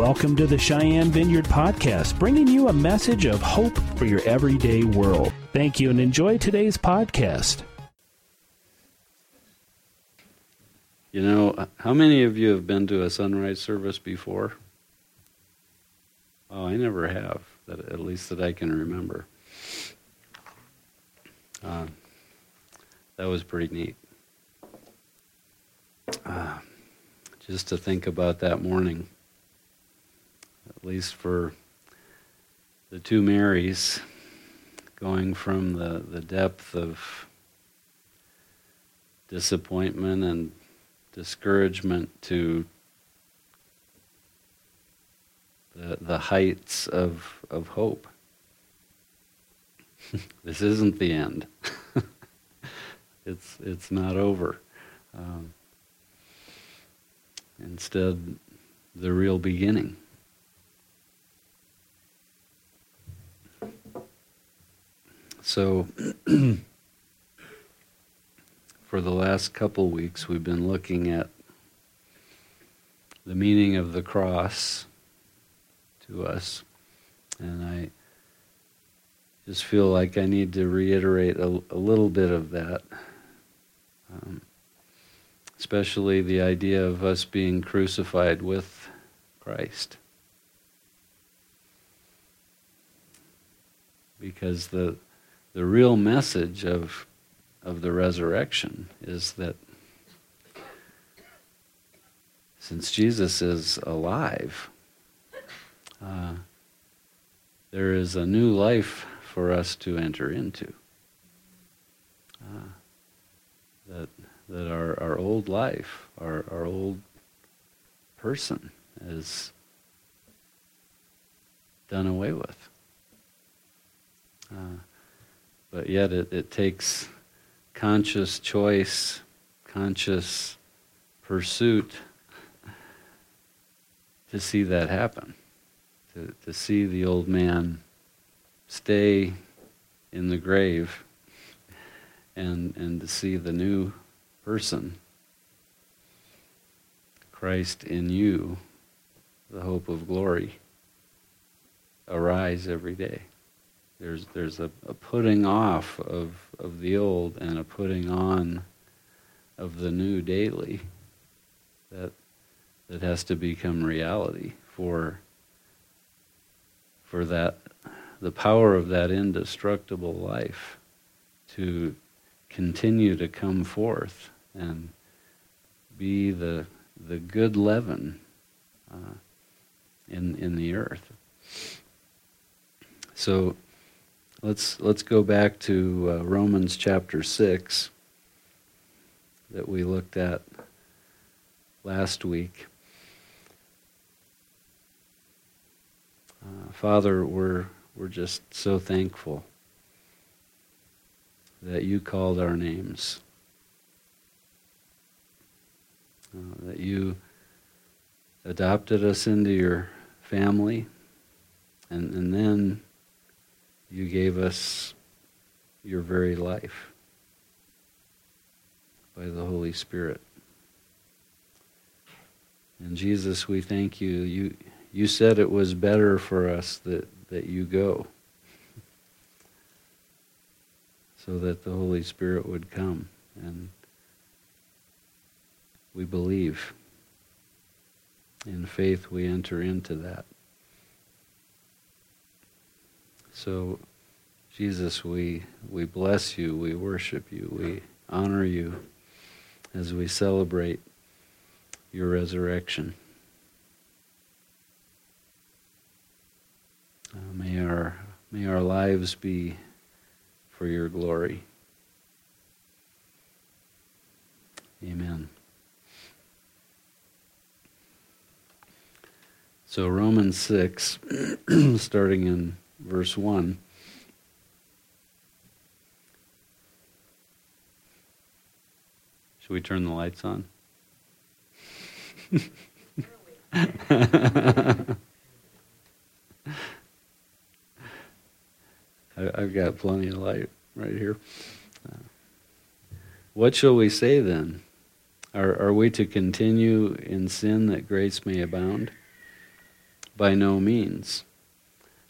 Welcome to the Cheyenne Vineyard Podcast, bringing you a message of hope for your everyday world. Thank you and enjoy today's podcast. You know, how many of you have been to a sunrise service before? Oh, I never have, at least that I can remember. Uh, that was pretty neat. Uh, just to think about that morning, at least for the two Marys, going from the, the depth of disappointment and discouragement to the, the heights of, of hope. this isn't the end. it's, it's not over. Um, instead, the real beginning. So, for the last couple weeks, we've been looking at the meaning of the cross to us. And I just feel like I need to reiterate a, a little bit of that. Um, especially the idea of us being crucified with Christ. Because the, the real message of of the resurrection is that since Jesus is alive, uh, there is a new life for us to enter into. Uh, that that our, our old life, our, our old person is done away with. Uh, but yet it, it takes conscious choice, conscious pursuit to see that happen, to, to see the old man stay in the grave and, and to see the new person, Christ in you, the hope of glory, arise every day. There's, there's a, a putting off of, of the old and a putting on of the new daily that, that has to become reality for, for that, the power of that indestructible life to continue to come forth and be the, the good leaven uh, in, in the earth. So Let's, let's go back to uh, Romans chapter 6 that we looked at last week. Uh, Father, we're, we're just so thankful that you called our names, uh, that you adopted us into your family, and, and then you gave us your very life by the Holy Spirit. And Jesus, we thank you. You, you said it was better for us that, that you go so that the Holy Spirit would come. And we believe. In faith, we enter into that. So, Jesus, we, we bless you, we worship you, we honor you as we celebrate your resurrection. Uh, may, our, may our lives be for your glory. Amen. So, Romans 6, starting in verse 1. Should we turn the lights on? I've got plenty of light right here. What shall we say then? Are, are we to continue in sin that grace may abound? By no means.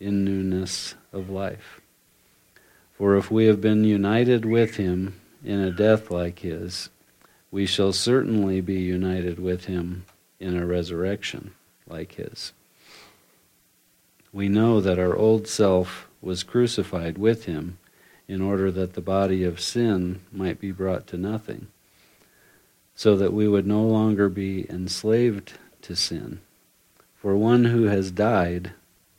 in newness of life. For if we have been united with him in a death like his, we shall certainly be united with him in a resurrection like his. We know that our old self was crucified with him in order that the body of sin might be brought to nothing so that we would no longer be enslaved to sin. For one who has died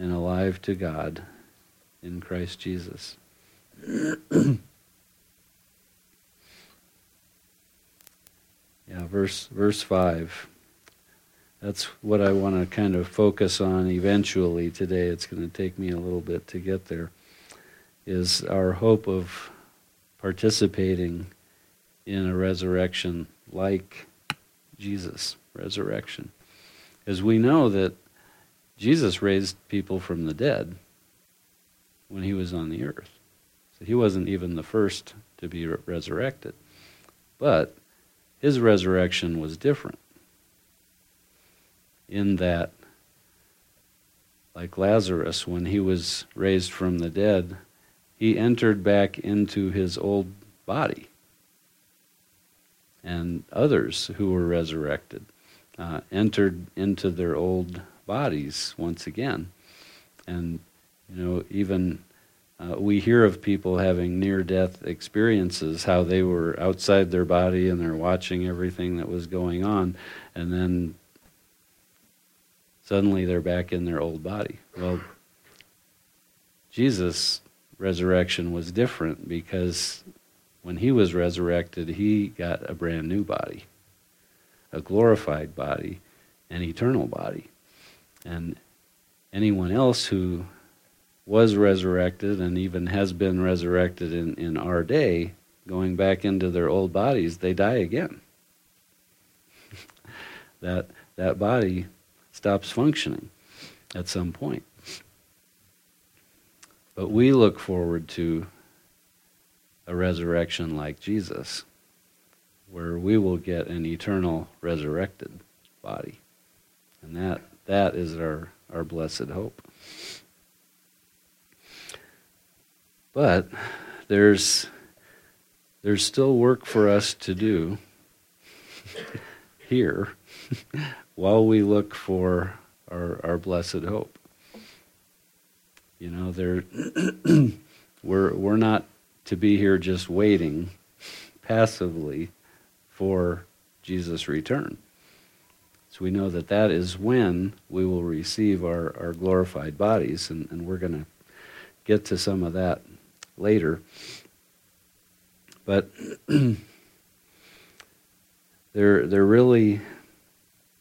and alive to God in Christ Jesus. yeah, verse verse 5. That's what I want to kind of focus on eventually today. It's going to take me a little bit to get there. Is our hope of participating in a resurrection like Jesus' resurrection. As we know that Jesus raised people from the dead when he was on the earth. So he wasn't even the first to be re- resurrected. But his resurrection was different in that, like Lazarus, when he was raised from the dead, he entered back into his old body and others who were resurrected uh, entered into their old bodies once again. And, you know, even uh, we hear of people having near death experiences, how they were outside their body and they're watching everything that was going on, and then suddenly they're back in their old body. Well, Jesus' resurrection was different because when he was resurrected, he got a brand new body, a glorified body, an eternal body. And anyone else who was resurrected and even has been resurrected in, in our day, going back into their old bodies, they die again. that, that body stops functioning at some point. But we look forward to a resurrection like Jesus, where we will get an eternal resurrected body. And that, that is our, our blessed hope. But there's, there's still work for us to do here while we look for our, our blessed hope. You know, there, we're, we're not to be here just waiting passively for Jesus' return. So we know that that is when we will receive our, our glorified bodies, and, and we're going to get to some of that later. But there, there really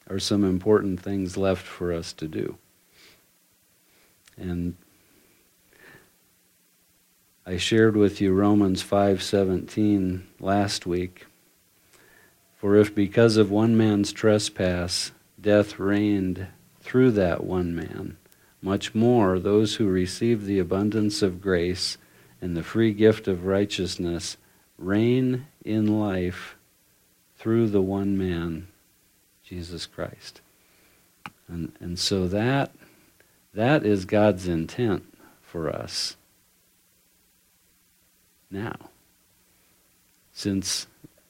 are some important things left for us to do. And I shared with you Romans 5:17 last week. For if because of one man's trespass death reigned through that one man, much more those who receive the abundance of grace and the free gift of righteousness reign in life through the one man, Jesus Christ. And, and so that, that is God's intent for us now. Since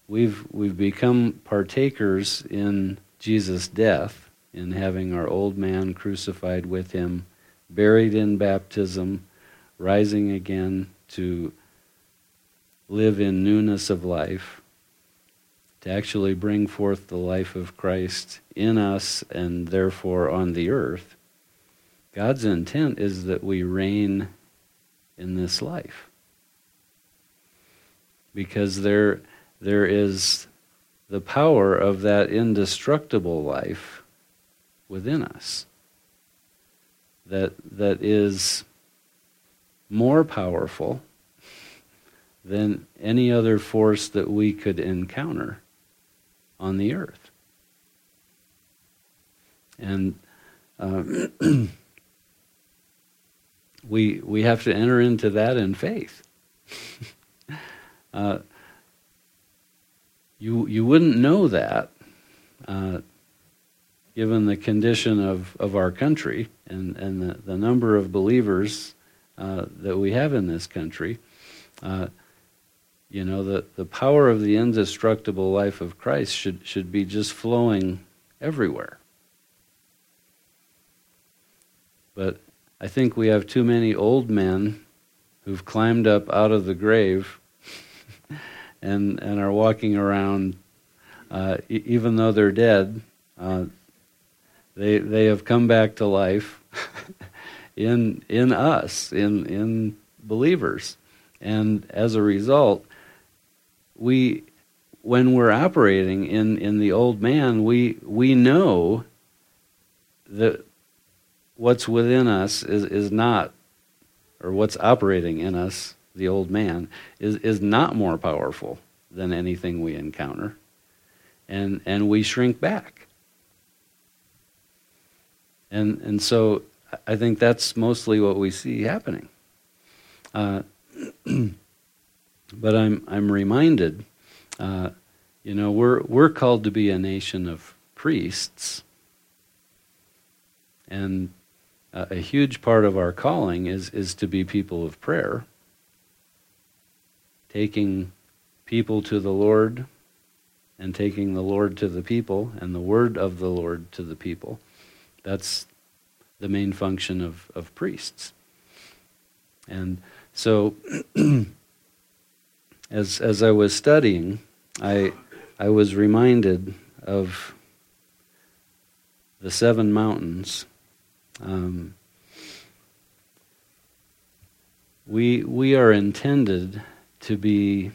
we've, we've become partakers in Jesus' death, in having our old man crucified with him buried in baptism, rising again to live in newness of life, to actually bring forth the life of Christ in us and therefore on the earth, God's intent is that we reign in this life. Because there, there is the power of that indestructible life within us that, that is more powerful than any other force that we could encounter on the earth. And uh, we, we have to enter into that in faith. uh, you, you wouldn't know that uh, given the condition of, of our country and, and the, the number of believers uh, that we have in this country. Uh, you know, the, the power of the indestructible life of Christ should, should be just flowing everywhere. But I think we have too many old men who've climbed up out of the grave and, and are walking around, uh, e- even though they're dead. Uh, they, they have come back to life in, in us, in, in believers. And as a result, we when we're operating in, in the old man, we we know that what's within us is, is not or what's operating in us, the old man, is, is not more powerful than anything we encounter. And and we shrink back. And and so I think that's mostly what we see happening. Uh, But I'm I'm reminded, uh, you know, we're we're called to be a nation of priests, and uh, a huge part of our calling is is to be people of prayer, taking people to the Lord, and taking the Lord to the people, and the word of the Lord to the people. That's the main function of, of priests. And so as as I was studying, I I was reminded of the seven mountains. Um, we we are intended to be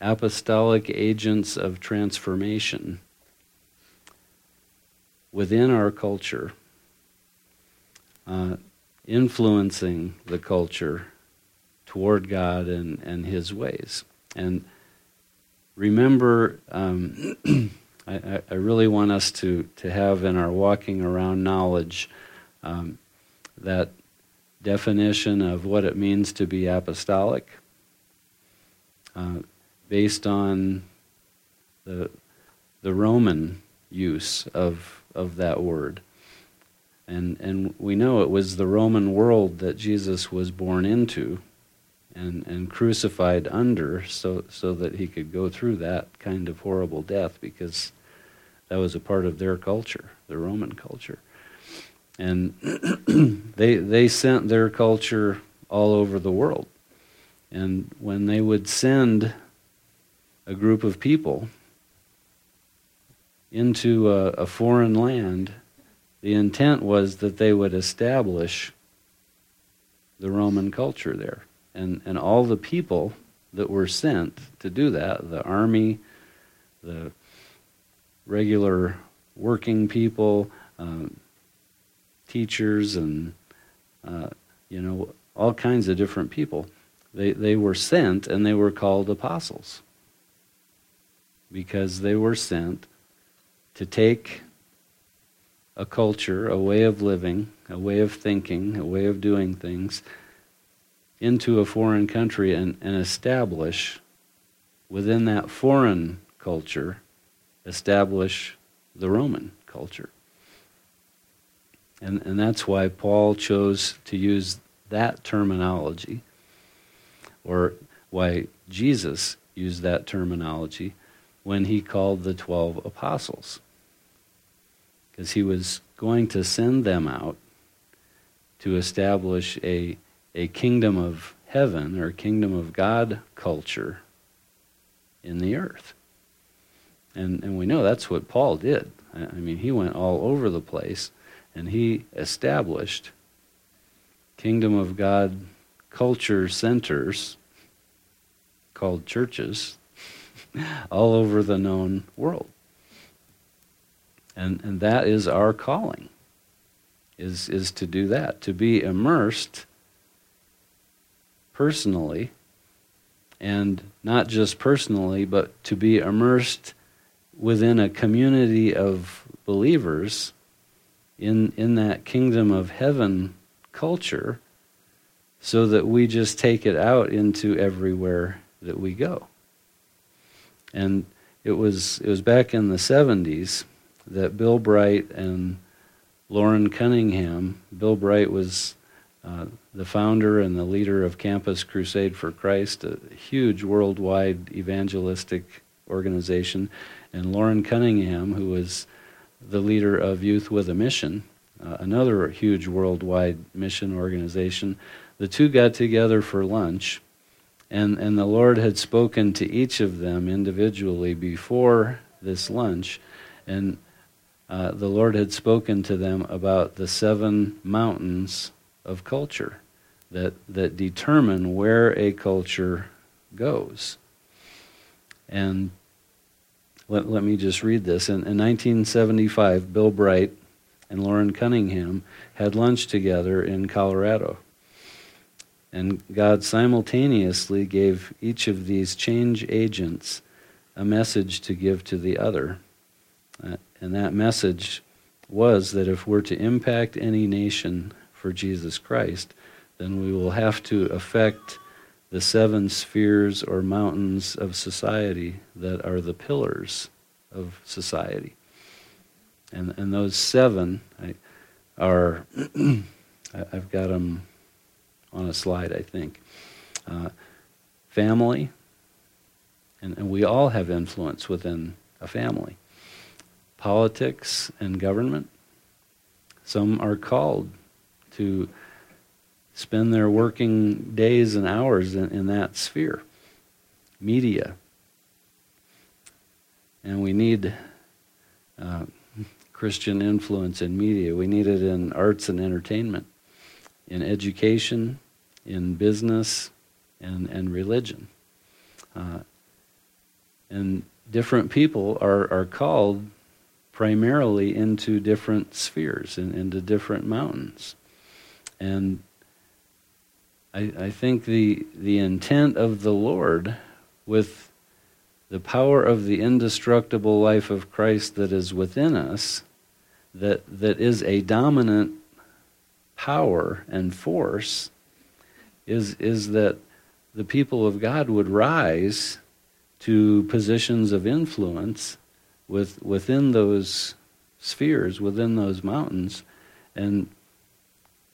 apostolic agents of transformation within our culture, uh, influencing the culture toward God and, and His ways. And remember, um, I, I, really want us to, to have in our walking around knowledge um, that definition of what it means to be apostolic uh, based on the, the Roman use of, of that word. And, and we know it was the Roman world that Jesus was born into and, and crucified under so, so that he could go through that kind of horrible death because that was a part of their culture, the Roman culture. And they, they sent their culture all over the world. And when they would send a group of people into a, a foreign land, the intent was that they would establish the Roman culture there and, and all the people that were sent to do that the army, the regular working people, um, teachers, and uh, you know all kinds of different people. They they were sent and they were called apostles because they were sent to take a culture, a way of living, a way of thinking, a way of doing things into a foreign country and, and establish within that foreign culture, establish the Roman culture. And, and that's why Paul chose to use that terminology, or why Jesus used that terminology when he called the 12 apostles. Because he was going to send them out to establish a, a kingdom of heaven or kingdom of God culture in the earth. And, and we know that's what Paul did. I, I mean, he went all over the place and he established kingdom of God culture centers called churches all over the known world. And, and that is our calling, is, is to do that, to be immersed personally, and not just personally, but to be immersed within a community of believers in, in that kingdom of heaven culture so that we just take it out into everywhere that we go. And it was, it was back in the 70s that Bill Bright and Loren Cunningham, Bill Bright was uh, the founder and the leader of Campus Crusade for Christ, a huge worldwide evangelistic organization, and Loren Cunningham, who was the leader of Youth with a Mission, uh, another huge worldwide mission organization. The two got together for lunch, and, and the Lord had spoken to each of them individually before this lunch, and uh, the Lord had spoken to them about the seven mountains of culture that, that determine where a culture goes. And let, let me just read this. In, in 1975, Bill Bright and Loren Cunningham had lunch together in Colorado. And God simultaneously gave each of these change agents a message to give to the other. Uh, and that message was that if we're to impact any nation for Jesus Christ, then we will have to affect the seven spheres or mountains of society that are the pillars of society. And, and those seven I, are, I've got them on a slide, I think. Uh, family, and, and we all have influence within a family. Politics and government. Some are called to spend their working days and hours in, in that sphere. Media. And we need uh, Christian influence in media. We need it in arts and entertainment, in education, in business, and, and religion. Uh, and different people are, are called primarily into different spheres and into different mountains. And I, I think the, the intent of the Lord with the power of the indestructible life of Christ that is within us, that, that is a dominant power and force, is, is that the people of God would rise to positions of influence with, within those spheres, within those mountains, and,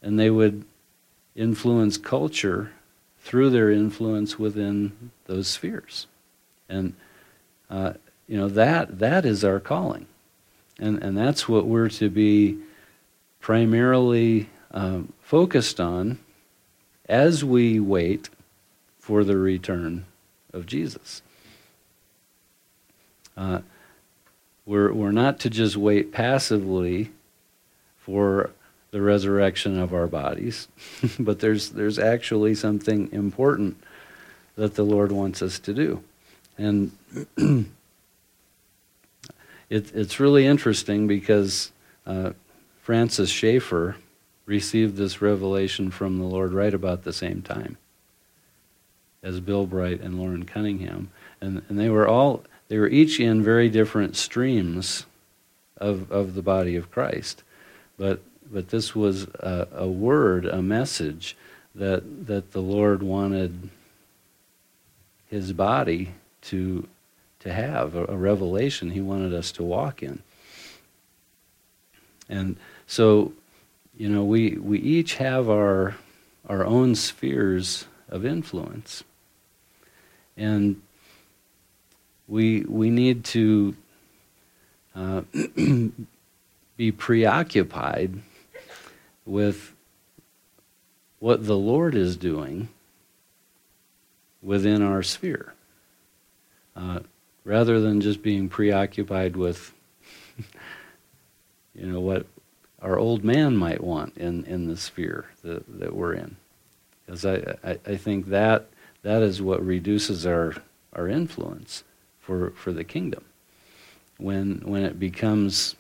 and they would influence culture through their influence within those spheres. And, uh, you know, that, that is our calling. And, and that's what we're to be primarily um, focused on as we wait for the return of Jesus. Uh, we're, we're not to just wait passively for the resurrection of our bodies, but there's, there's actually something important that the Lord wants us to do. And it, it's really interesting because uh, Francis Schaeffer received this revelation from the Lord right about the same time as Bill Bright and Loren Cunningham. And, and they were all, they were each in very different streams of, of the body of Christ. But but this was a, a, word, a message that that the Lord wanted His body to to have a, a revelation He wanted us to walk in. And so, you know, we we each have our our own spheres of influence, and we we need to uh, be preoccupied with what the Lord is doing within our sphere. Uh, rather than just being preoccupied with, you know, what our old man might want in, in the sphere that, that we're in. Because I, I, I think that that is what reduces our, our influence for, for the kingdom. When, when it becomes,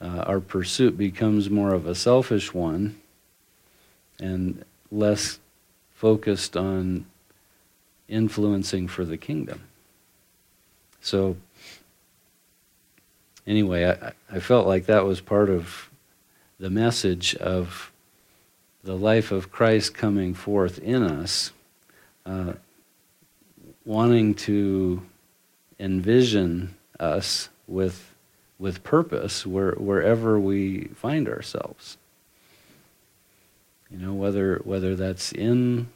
uh, our pursuit becomes more of a selfish one and less focused on influencing for the kingdom. So, anyway, I, I felt like that was part of the message of the life of Christ coming forth in us, uh, wanting to envision us with with purpose where, wherever we find ourselves. You know, whether whether that's in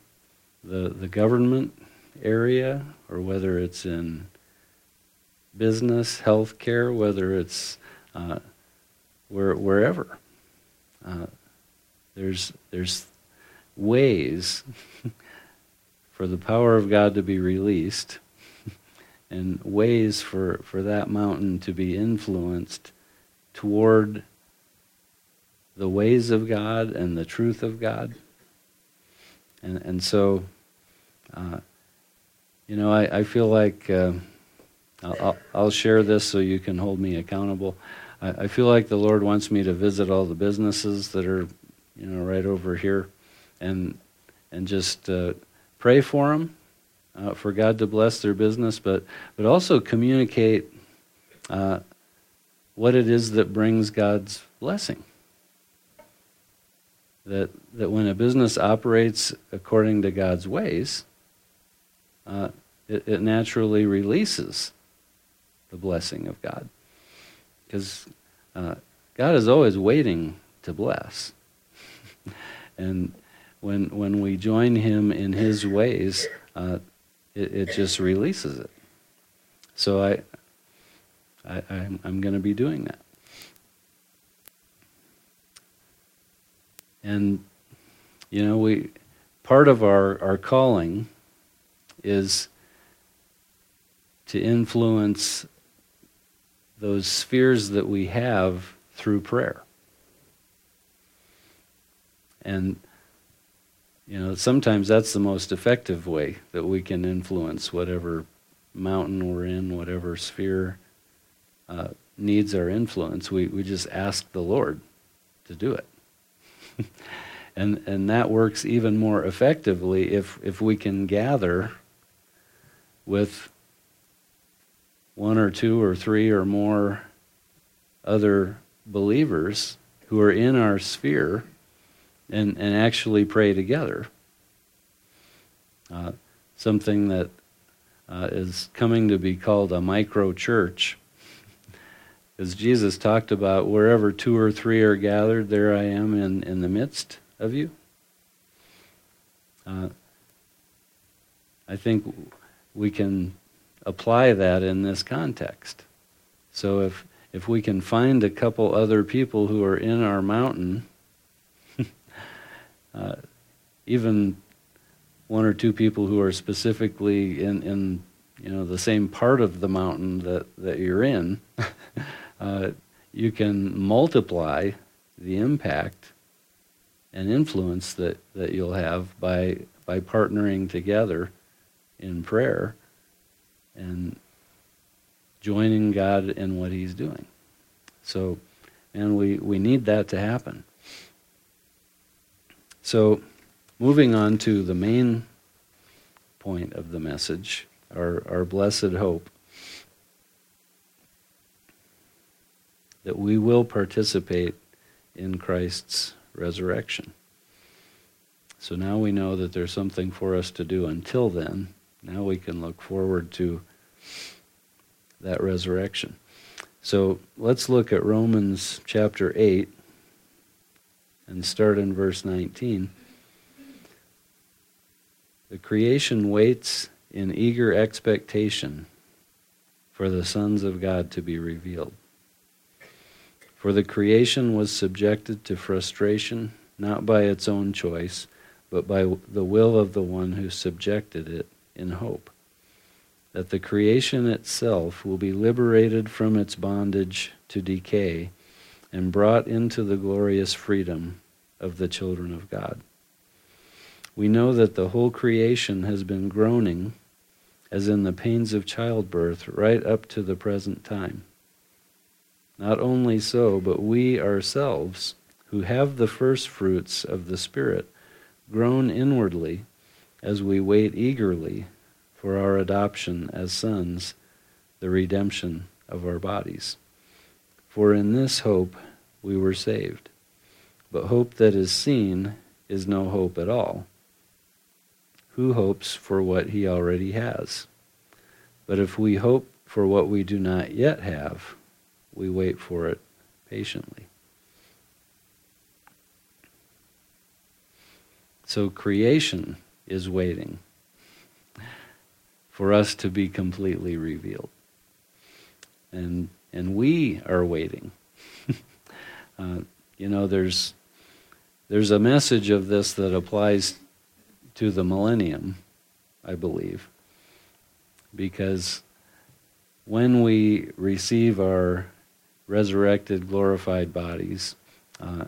the the government area or whether it's in business, healthcare, whether it's uh, where, wherever. Uh, there's there's ways for the power of God to be released and ways for, for that mountain to be influenced toward the ways of God and the truth of God. And, and so, uh, you know, I, I feel like uh, I'll, I'll, share this so you can hold me accountable. I, I feel like the Lord wants me to visit all the businesses that are, you know, right over here and, and just uh, pray for them uh, for God to bless their business, but, but also communicate uh, what it is that brings God's blessing. That, that when a business operates according to God's ways, uh, it, it naturally releases the blessing of God. Because uh, God is always waiting to bless. and when, when we join Him in His ways, uh, it, it just releases it. So I, I I'm, I'm going to be doing that. And you know, we part of our, our calling is to influence those spheres that we have through prayer. And you know, sometimes that's the most effective way that we can influence whatever mountain we're in, whatever sphere uh, needs our influence. We, we just ask the Lord to do it. and, and that works even more effectively if, if we can gather with one or two or three or more other believers who are in our sphere and, and actually pray together. Uh, something that uh, is coming to be called a micro church. As Jesus talked about, wherever two or three are gathered, there I am in, in the midst of you. Uh, I think we can apply that in this context. So if if we can find a couple other people who are in our mountain uh, even one or two people who are specifically in, in you know the same part of the mountain that, that you're in, uh, you can multiply the impact and influence that, that you'll have by by partnering together in prayer and joining God in what He's doing. So, and we, we need that to happen. So, moving on to the main point of the message, our, our blessed hope, that we will participate in Christ's resurrection. So now we know that there's something for us to do until then. Now we can look forward to that resurrection. So let's look at Romans chapter 8 and start in verse 19. The creation waits in eager expectation for the sons of God to be revealed. For the creation was subjected to frustration, not by its own choice, but by the will of the one who subjected it in hope. That the creation itself will be liberated from its bondage to decay and brought into the glorious freedom of the children of God. We know that the whole creation has been groaning, as in the pains of childbirth, right up to the present time. Not only so, but we ourselves, who have the first fruits of the Spirit, groan inwardly as we wait eagerly for our adoption as sons, the redemption of our bodies. For in this hope we were saved. But hope that is seen is no hope at all. Who hopes for what he already has? But if we hope for what we do not yet have, we wait for it patiently. So creation is waiting for us to be completely revealed. And, and we are waiting. uh, you know, there's, there's a message of this that applies to the millennium, I believe, because when we receive our resurrected, glorified bodies, uh,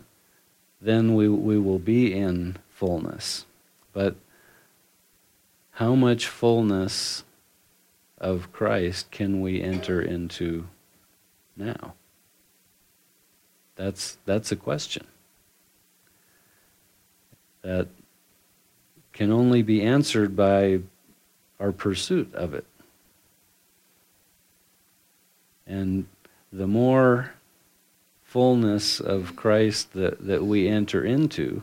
then we, we will be in fullness. But how much fullness of Christ can we enter into now? That's, that's a question that can only be answered by our pursuit of it. And the more fullness of Christ that, that we enter into,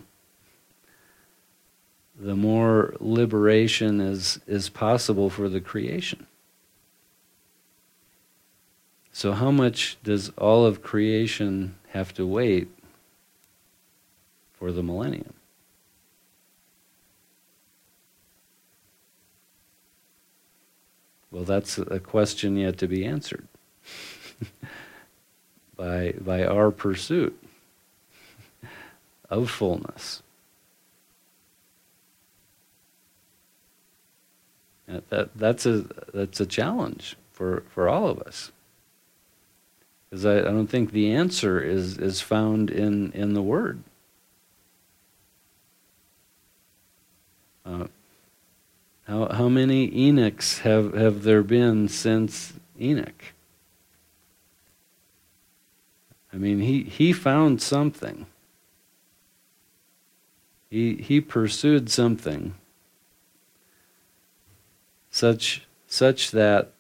the more liberation is, is possible for the creation. So, how much does all of creation have to wait for the millennium? Well, that's a question yet to be answered by, by our pursuit of fullness. That, that's, a, that's a challenge for, for all of us. Because I, I don't think the answer is, is found in, in the Word. Uh, how, how many Enochs have, have there been since Enoch? I mean, he, he found something. He, he pursued something such, such that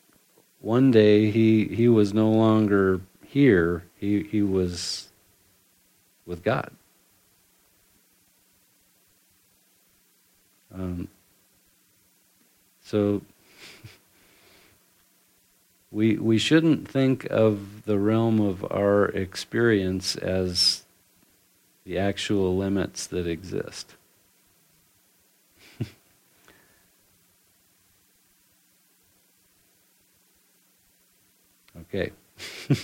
one day he, he was no longer here, he, he was with God. Um, so we we shouldn't think of the realm of our experience as the actual limits that exist. Okay.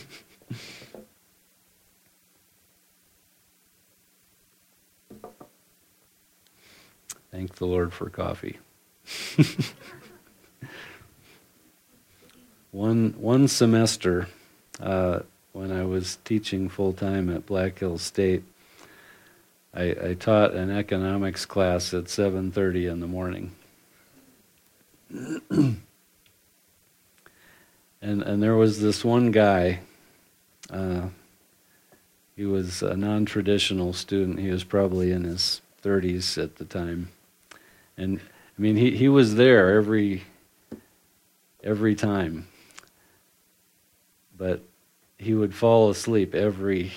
Thank the Lord for coffee. one one semester uh, when I was teaching full time at Black Hills State, I, I taught an economics class at seven thirty in the morning. and and there was this one guy. Uh, he was a non-traditional student. He was probably in his 30s at the time, and I mean, he, he was there every every time. But he would fall asleep every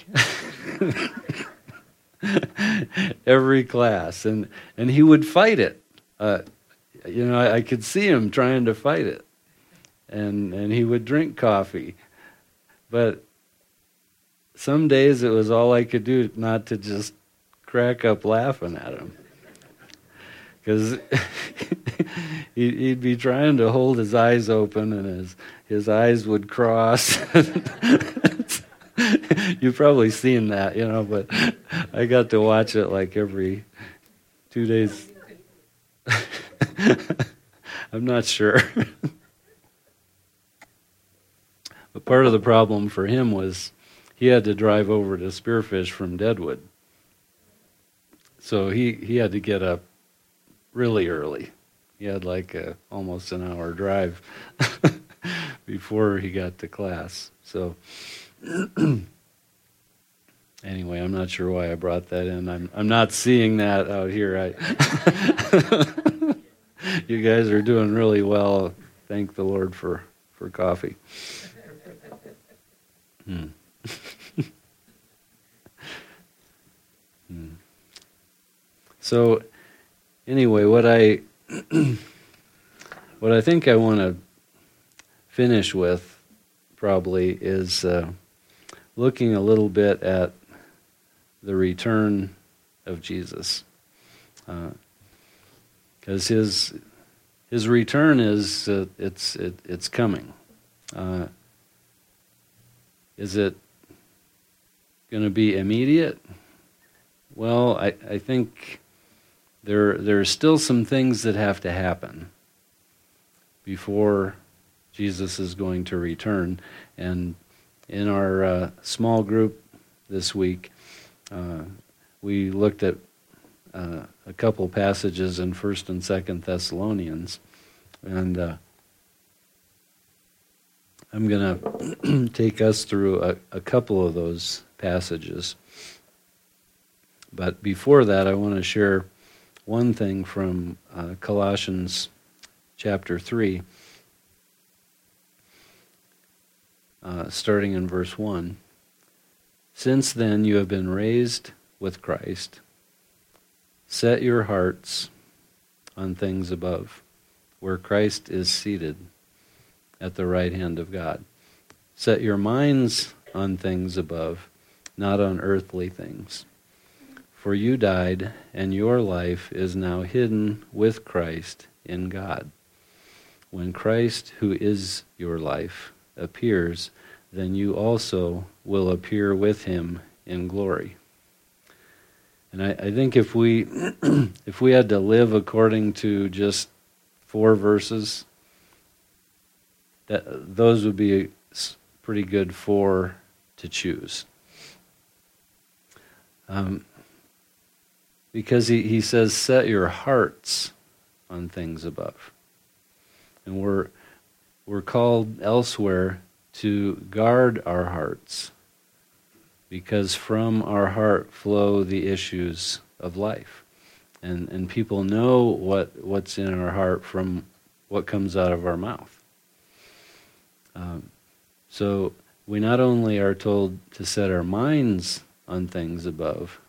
every class and and he would fight it. Uh, you know, I, I could see him trying to fight it. And and he would drink coffee. But some days it was all I could do not to just crack up laughing at him because he'd be trying to hold his eyes open and his his eyes would cross. You've probably seen that, you know, but I got to watch it like every two days. I'm not sure. But part of the problem for him was he had to drive over to Spearfish from Deadwood. So he, he had to get up really early. He had like a, almost an hour drive before he got to class. So anyway, I'm not sure why I brought that in. I'm I'm not seeing that out here. I you guys are doing really well. Thank the Lord for for coffee. Hmm. hmm. So anyway, what I what I think I want to finish with probably is uh, looking a little bit at the return of Jesus, because uh, his his return is uh, it's it, it's coming. Is it going to be immediate? Well, I, I think there there are still some things that have to happen before Jesus is going to return. And in our uh, small group this week, uh, we looked at uh, a couple passages in First and Second Thessalonians, and uh, I'm going to take us through a, a couple of those passages. But before that, I want to share one thing from uh, Colossians chapter 3, uh, starting in verse 1. Since then you have been raised with Christ, set your hearts on things above, where Christ is seated at the right hand of God. Set your minds on things above, not on earthly things. For you died, and your life is now hidden with Christ in God. When Christ, who is your life, appears, then you also will appear with him in glory. And I, I think if we if we had to live according to just four verses, that those would be pretty good four to choose. Um, because he, he says, set your hearts on things above. And we're, we're called elsewhere to guard our hearts because from our heart flow the issues of life. And, and people know what, what's in our heart from what comes out of our mouth. Um, so we not only are told to set our minds on things above,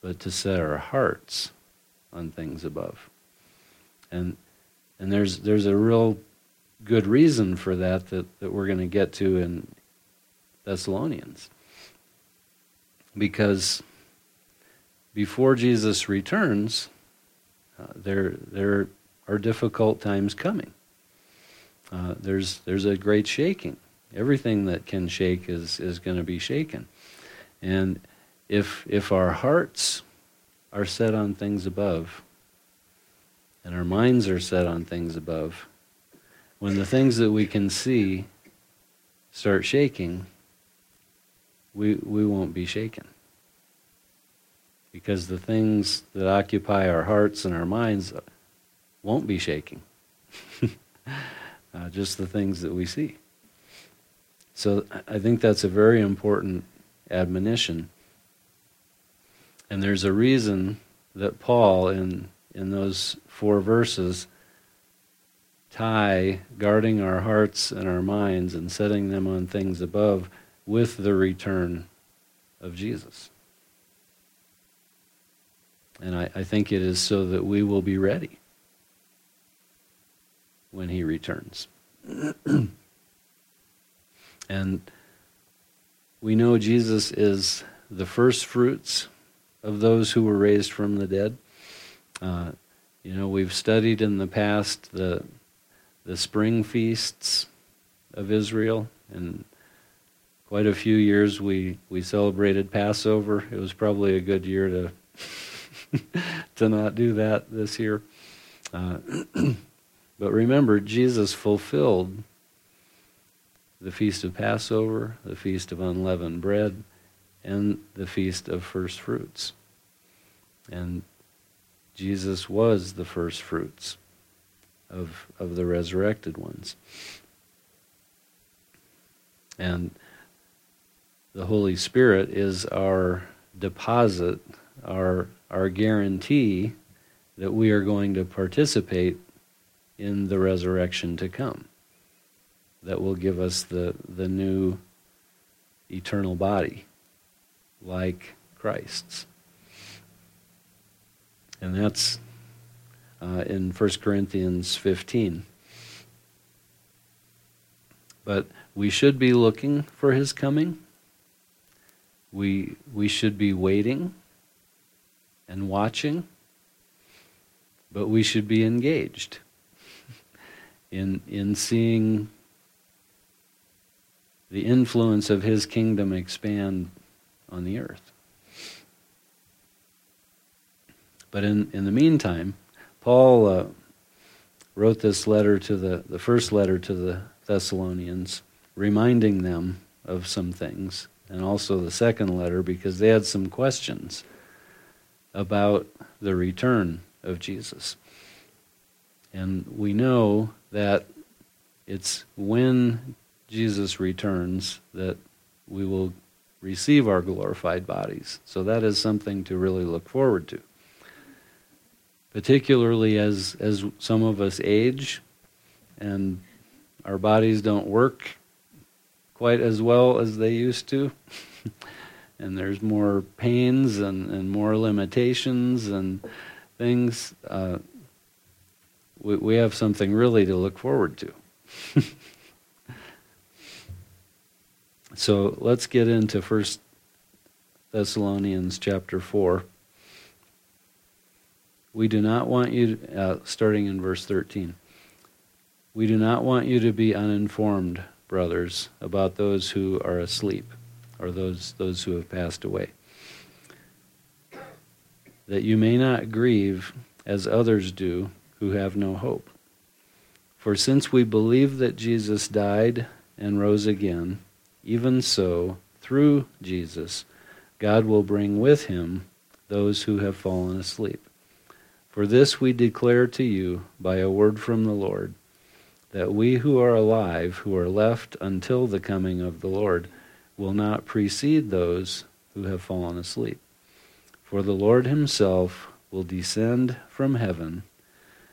but to set our hearts on things above. And and there's there's a real good reason for that that, that we're going to get to in Thessalonians. Because before Jesus returns, uh, there there are difficult times coming. Uh, there's there's a great shaking. Everything that can shake is is going to be shaken, and if if our hearts are set on things above and our minds are set on things above when the things that we can see start shaking we we won't be shaken. Because the things that occupy our hearts and our minds won't be shaking uh, just the things that we see. So i think that's a very important admonition. And there's a reason that Paul, in, in those four verses, tie guarding our hearts and our minds and setting them on things above with the return of Jesus. And I, I think it is so that we will be ready when he returns. and we know Jesus is the first fruits of those who were raised from the dead. Uh, you know, we've studied in the past the the spring feasts of Israel, and quite a few years we we celebrated Passover. It was probably a good year to to not do that this year. Uh, but remember, Jesus fulfilled the Feast of Passover, the Feast of Unleavened Bread, and the Feast of First Fruits. And Jesus was the first fruits of, of the resurrected ones. And the Holy Spirit is our deposit, our, our guarantee that we are going to participate in the resurrection to come. That will give us the, the new eternal body, like Christ's. And that's uh, in 1 Corinthians 15. But we should be looking for his coming. We, we should be waiting and watching, but we should be engaged in, in seeing the influence of his kingdom expand on the earth. But in, in the meantime, Paul uh, wrote this letter to the, the first letter to the Thessalonians, reminding them of some things, and also the second letter because they had some questions about the return of Jesus. And we know that it's when Jesus returns that we will receive our glorified bodies. So that is something to really look forward to particularly as as some of us age and our bodies don't work quite as well as they used to and there's more pains and, and more limitations and things uh, we, we have something really to look forward to. So let's get into first thessalonians chapter 4 we do not want you, to, uh, starting in verse 13, we do not want you to be uninformed, brothers, about those who are asleep, or those, those who have passed away, that you may not grieve as others do who have no hope. For since we believe that Jesus died and rose again, even so, through Jesus, God will bring with him those who have fallen asleep. For this we declare to you by a word from the Lord, that we who are alive, who are left until the coming of the Lord, will not precede those who have fallen asleep. For the Lord himself will descend from heaven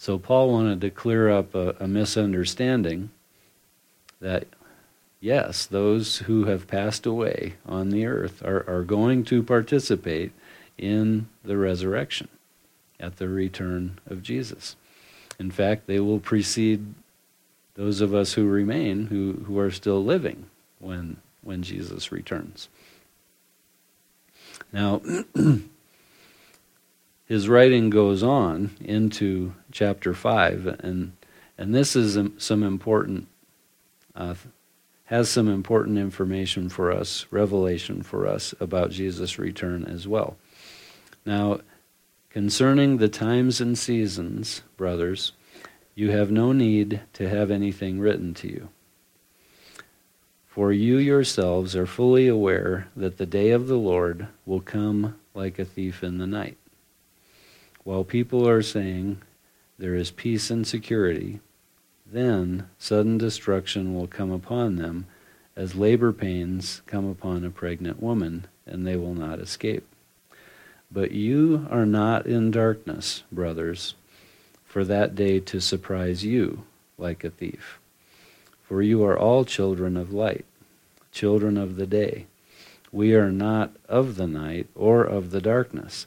So, Paul wanted to clear up a, a misunderstanding that, yes, those who have passed away on the earth are, are going to participate in the resurrection at the return of Jesus. In fact, they will precede those of us who remain, who, who are still living when, when Jesus returns. Now, his writing goes on into chapter 5, and, and this is some important, uh, has some important information for us, revelation for us about Jesus' return as well. Now, Concerning the times and seasons, brothers, you have no need to have anything written to you. For you yourselves are fully aware that the day of the Lord will come like a thief in the night. While people are saying, There is peace and security, then sudden destruction will come upon them as labor pains come upon a pregnant woman, and they will not escape. But you are not in darkness, brothers, for that day to surprise you like a thief. For you are all children of light, children of the day. We are not of the night or of the darkness.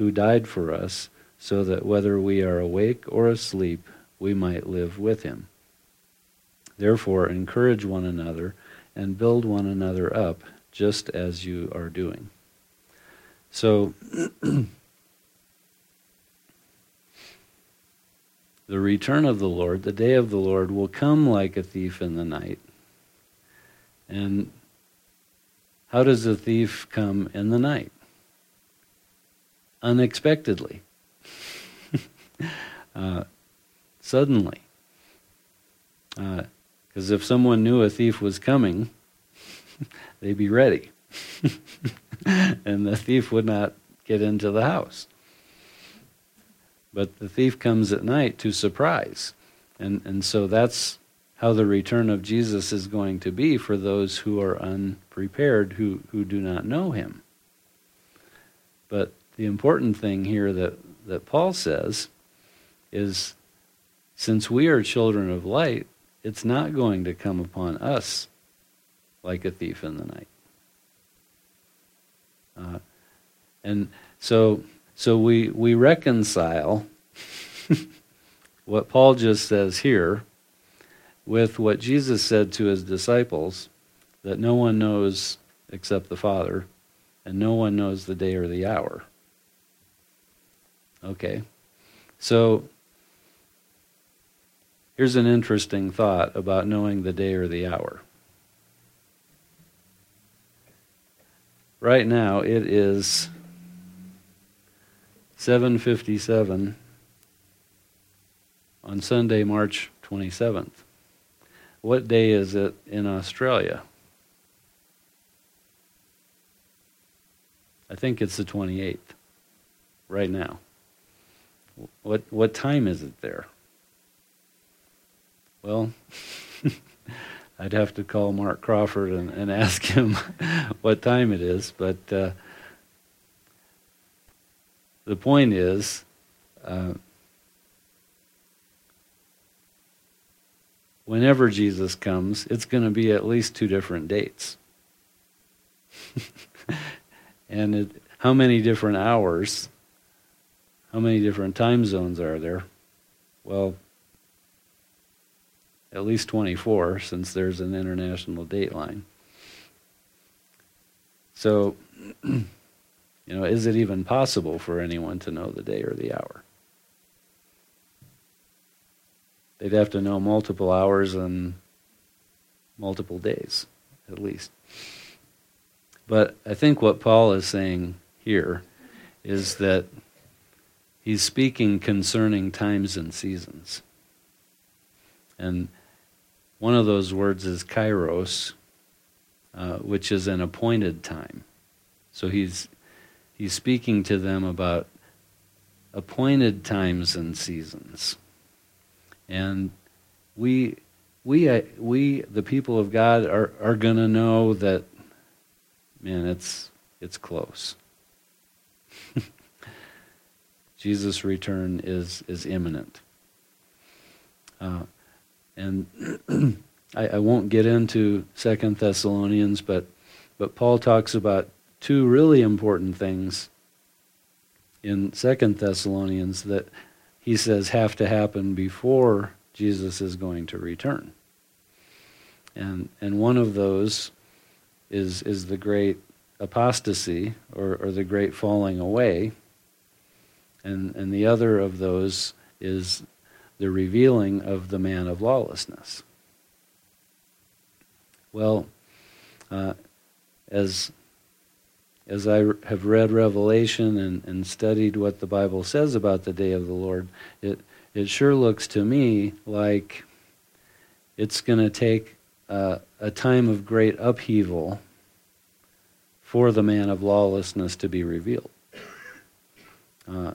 who died for us, so that whether we are awake or asleep, we might live with him. Therefore, encourage one another and build one another up, just as you are doing. So, the return of the Lord, the day of the Lord, will come like a thief in the night. And how does a thief come in the night? Unexpectedly. uh, suddenly. Because uh, if someone knew a thief was coming, they'd be ready. and the thief would not get into the house. But the thief comes at night to surprise. And, and so that's how the return of Jesus is going to be for those who are unprepared, who, who do not know him. But the important thing here that, that Paul says is since we are children of light, it's not going to come upon us like a thief in the night. Uh, and so, so we, we reconcile what Paul just says here with what Jesus said to his disciples that no one knows except the Father, and no one knows the day or the hour. Okay. So here's an interesting thought about knowing the day or the hour. Right now it is 7:57 on Sunday, March 27th. What day is it in Australia? I think it's the 28th right now. What what time is it there? Well, I'd have to call Mark Crawford and, and ask him what time it is. But uh, the point is, uh, whenever Jesus comes, it's going to be at least two different dates. and it, how many different hours, how many different time zones are there? Well, at least 24 since there's an international date line. So, you know, is it even possible for anyone to know the day or the hour? They'd have to know multiple hours and multiple days, at least. But I think what Paul is saying here is that he's speaking concerning times and seasons. And one of those words is kairos, uh, which is an appointed time. So he's, he's speaking to them about appointed times and seasons. And we, we, uh, we the people of God, are, are going to know that, man, it's, it's close. Jesus' return is, is imminent. Uh, and I, I, won't get into Second Thessalonians, but but Paul talks about two really important things in Second Thessalonians that he says have to happen before Jesus is going to return. And and one of those is is the great apostasy or, or the great falling away. And and the other of those is the revealing of the man of lawlessness. Well, uh, as as I have read Revelation and, and studied what the Bible says about the day of the Lord, it it sure looks to me like it's going to take uh, a time of great upheaval for the man of lawlessness to be revealed. Uh,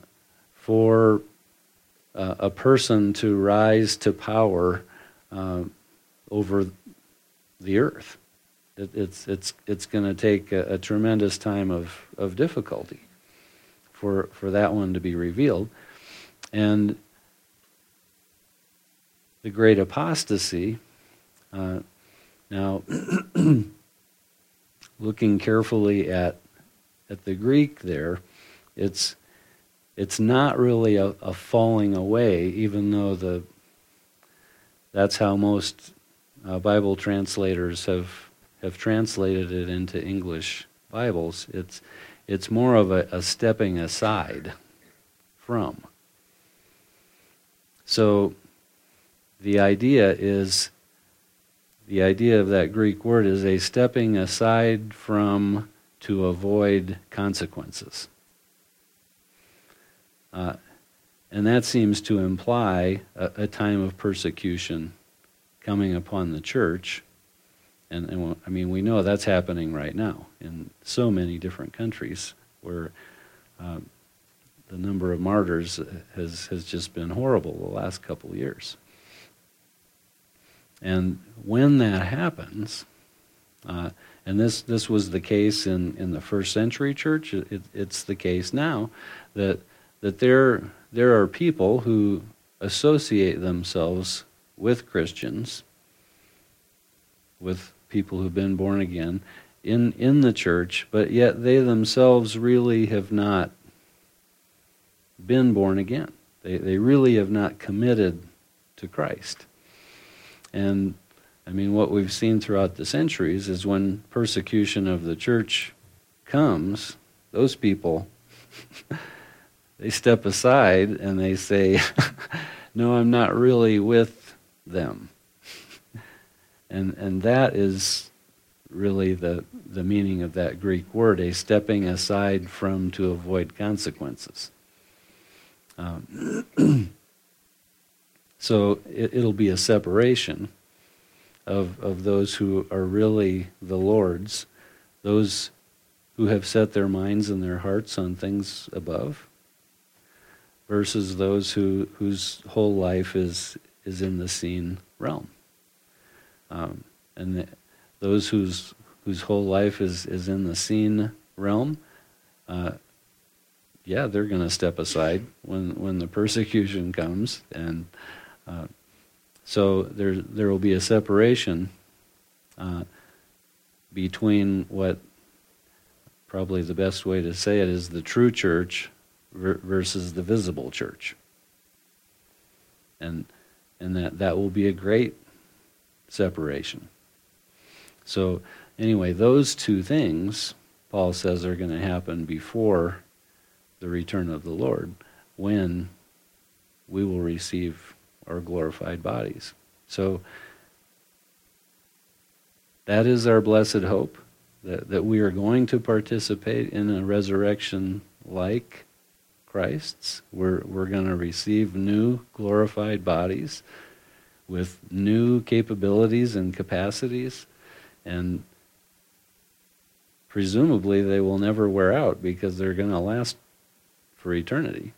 for uh, a person to rise to power uh, over the earth. It, it's it's it's going to take a, a, tremendous time of, of difficulty for for that one to be revealed, and the great apostasy. Uh, now, looking carefully at at the Greek there, it's it's not really a, a falling away, even though the that's how most uh, Bible translators have have translated it into English Bibles. It's it's more of a, a stepping aside from. So the idea is the idea of that Greek word is a stepping aside from to avoid consequences. Uh, and that seems to imply a, a, time of persecution coming upon the church. And, and, I mean, we know that's happening right now in so many different countries where uh, the number of martyrs has, has just been horrible the last couple of years. And when that happens, uh, and this, this was the case in, in the first century church, it, it's the case now, that that there, there are people who associate themselves with Christians, with people who've been born again in, in the church, but yet they themselves really have not been born again. They, they really have not committed to Christ. And I mean, what we've seen throughout the centuries is when persecution of the church comes, those people they step aside and they say, No, I'm not really with them. and, and that is really the, the meaning of that Greek word, a stepping aside from to avoid consequences. Um, so it, it'll be a separation of, of those who are really the Lord's, those who have set their minds and their hearts on things above, versus those who whose whole life is is in the seen realm. Um, and the, those whose whose whole life is is in the seen realm, uh, yeah, they're going to step aside when when the persecution comes, and uh, so there there will be a separation uh, between what probably the best way to say it is the true church versus the visible church. And, and that, that will be a great separation. So, anyway, those two things, Paul says, are going to happen before the return of the Lord when we will receive our glorified bodies. So, that is our blessed hope that, that we are going to participate in a resurrection like Christ's. We're, we're going to receive new glorified bodies with new capabilities and capacities, and presumably they will never wear out because they're going to last for eternity.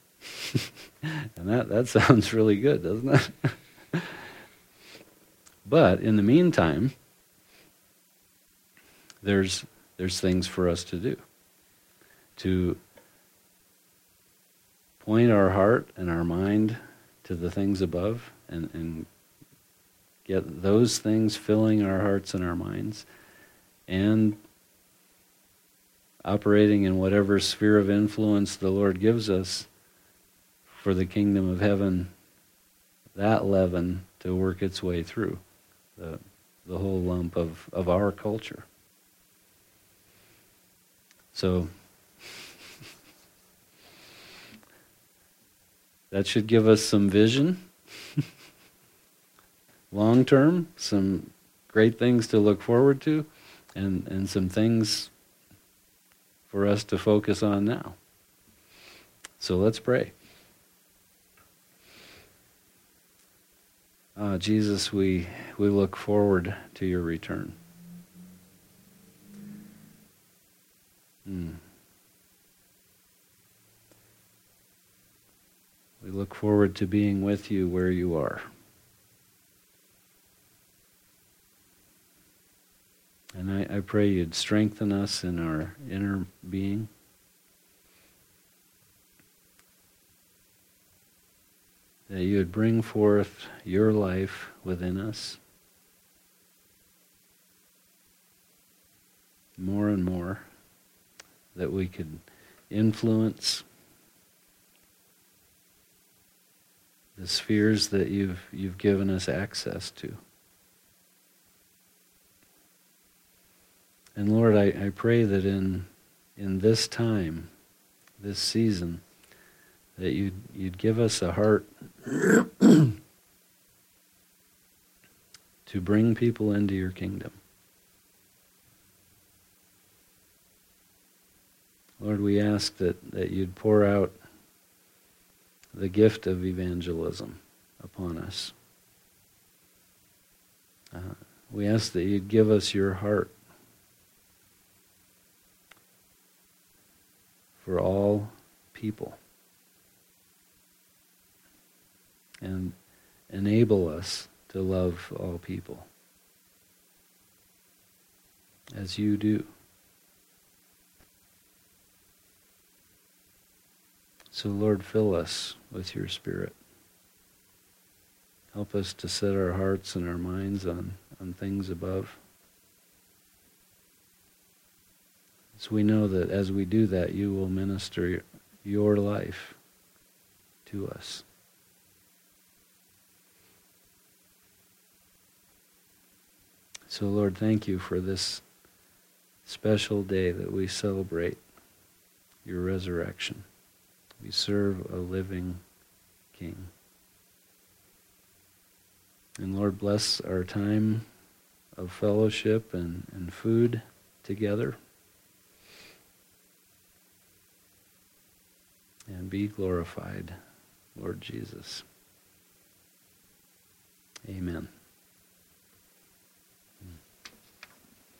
and that, that sounds really good, doesn't it? but in the meantime, there's, there's things for us to do to point our heart and our mind to the things above and, and get those things filling our hearts and our minds and operating in whatever sphere of influence the Lord gives us for the kingdom of heaven, that leaven to work its way through the, the whole lump of, of our culture. So That should give us some vision. Long term, some great things to look forward to, and, and some things for us to focus on now. So let's pray. Uh, Jesus, we, we look forward to your return. Hmm. We look forward to being with you where you are. And I, I pray you'd strengthen us in our inner being. That you would bring forth your life within us more and more. That we could influence the spheres that you've, you've given us access to. And Lord, I, I pray that in, in this time, this season, that you'd, you'd give us a heart to bring people into your kingdom. Lord, we ask that, that you'd pour out the gift of evangelism upon us. Uh, we ask that you'd give us your heart for all people and enable us to love all people as you do. So, Lord, fill us with your Spirit. Help us to set our hearts and our minds on, on things above. So we know that as we do that, you will minister your life to us. So, Lord, thank you for this special day that we celebrate your resurrection. We serve a living King. And Lord, bless our time of fellowship and, and food together. And be glorified, Lord Jesus. Amen.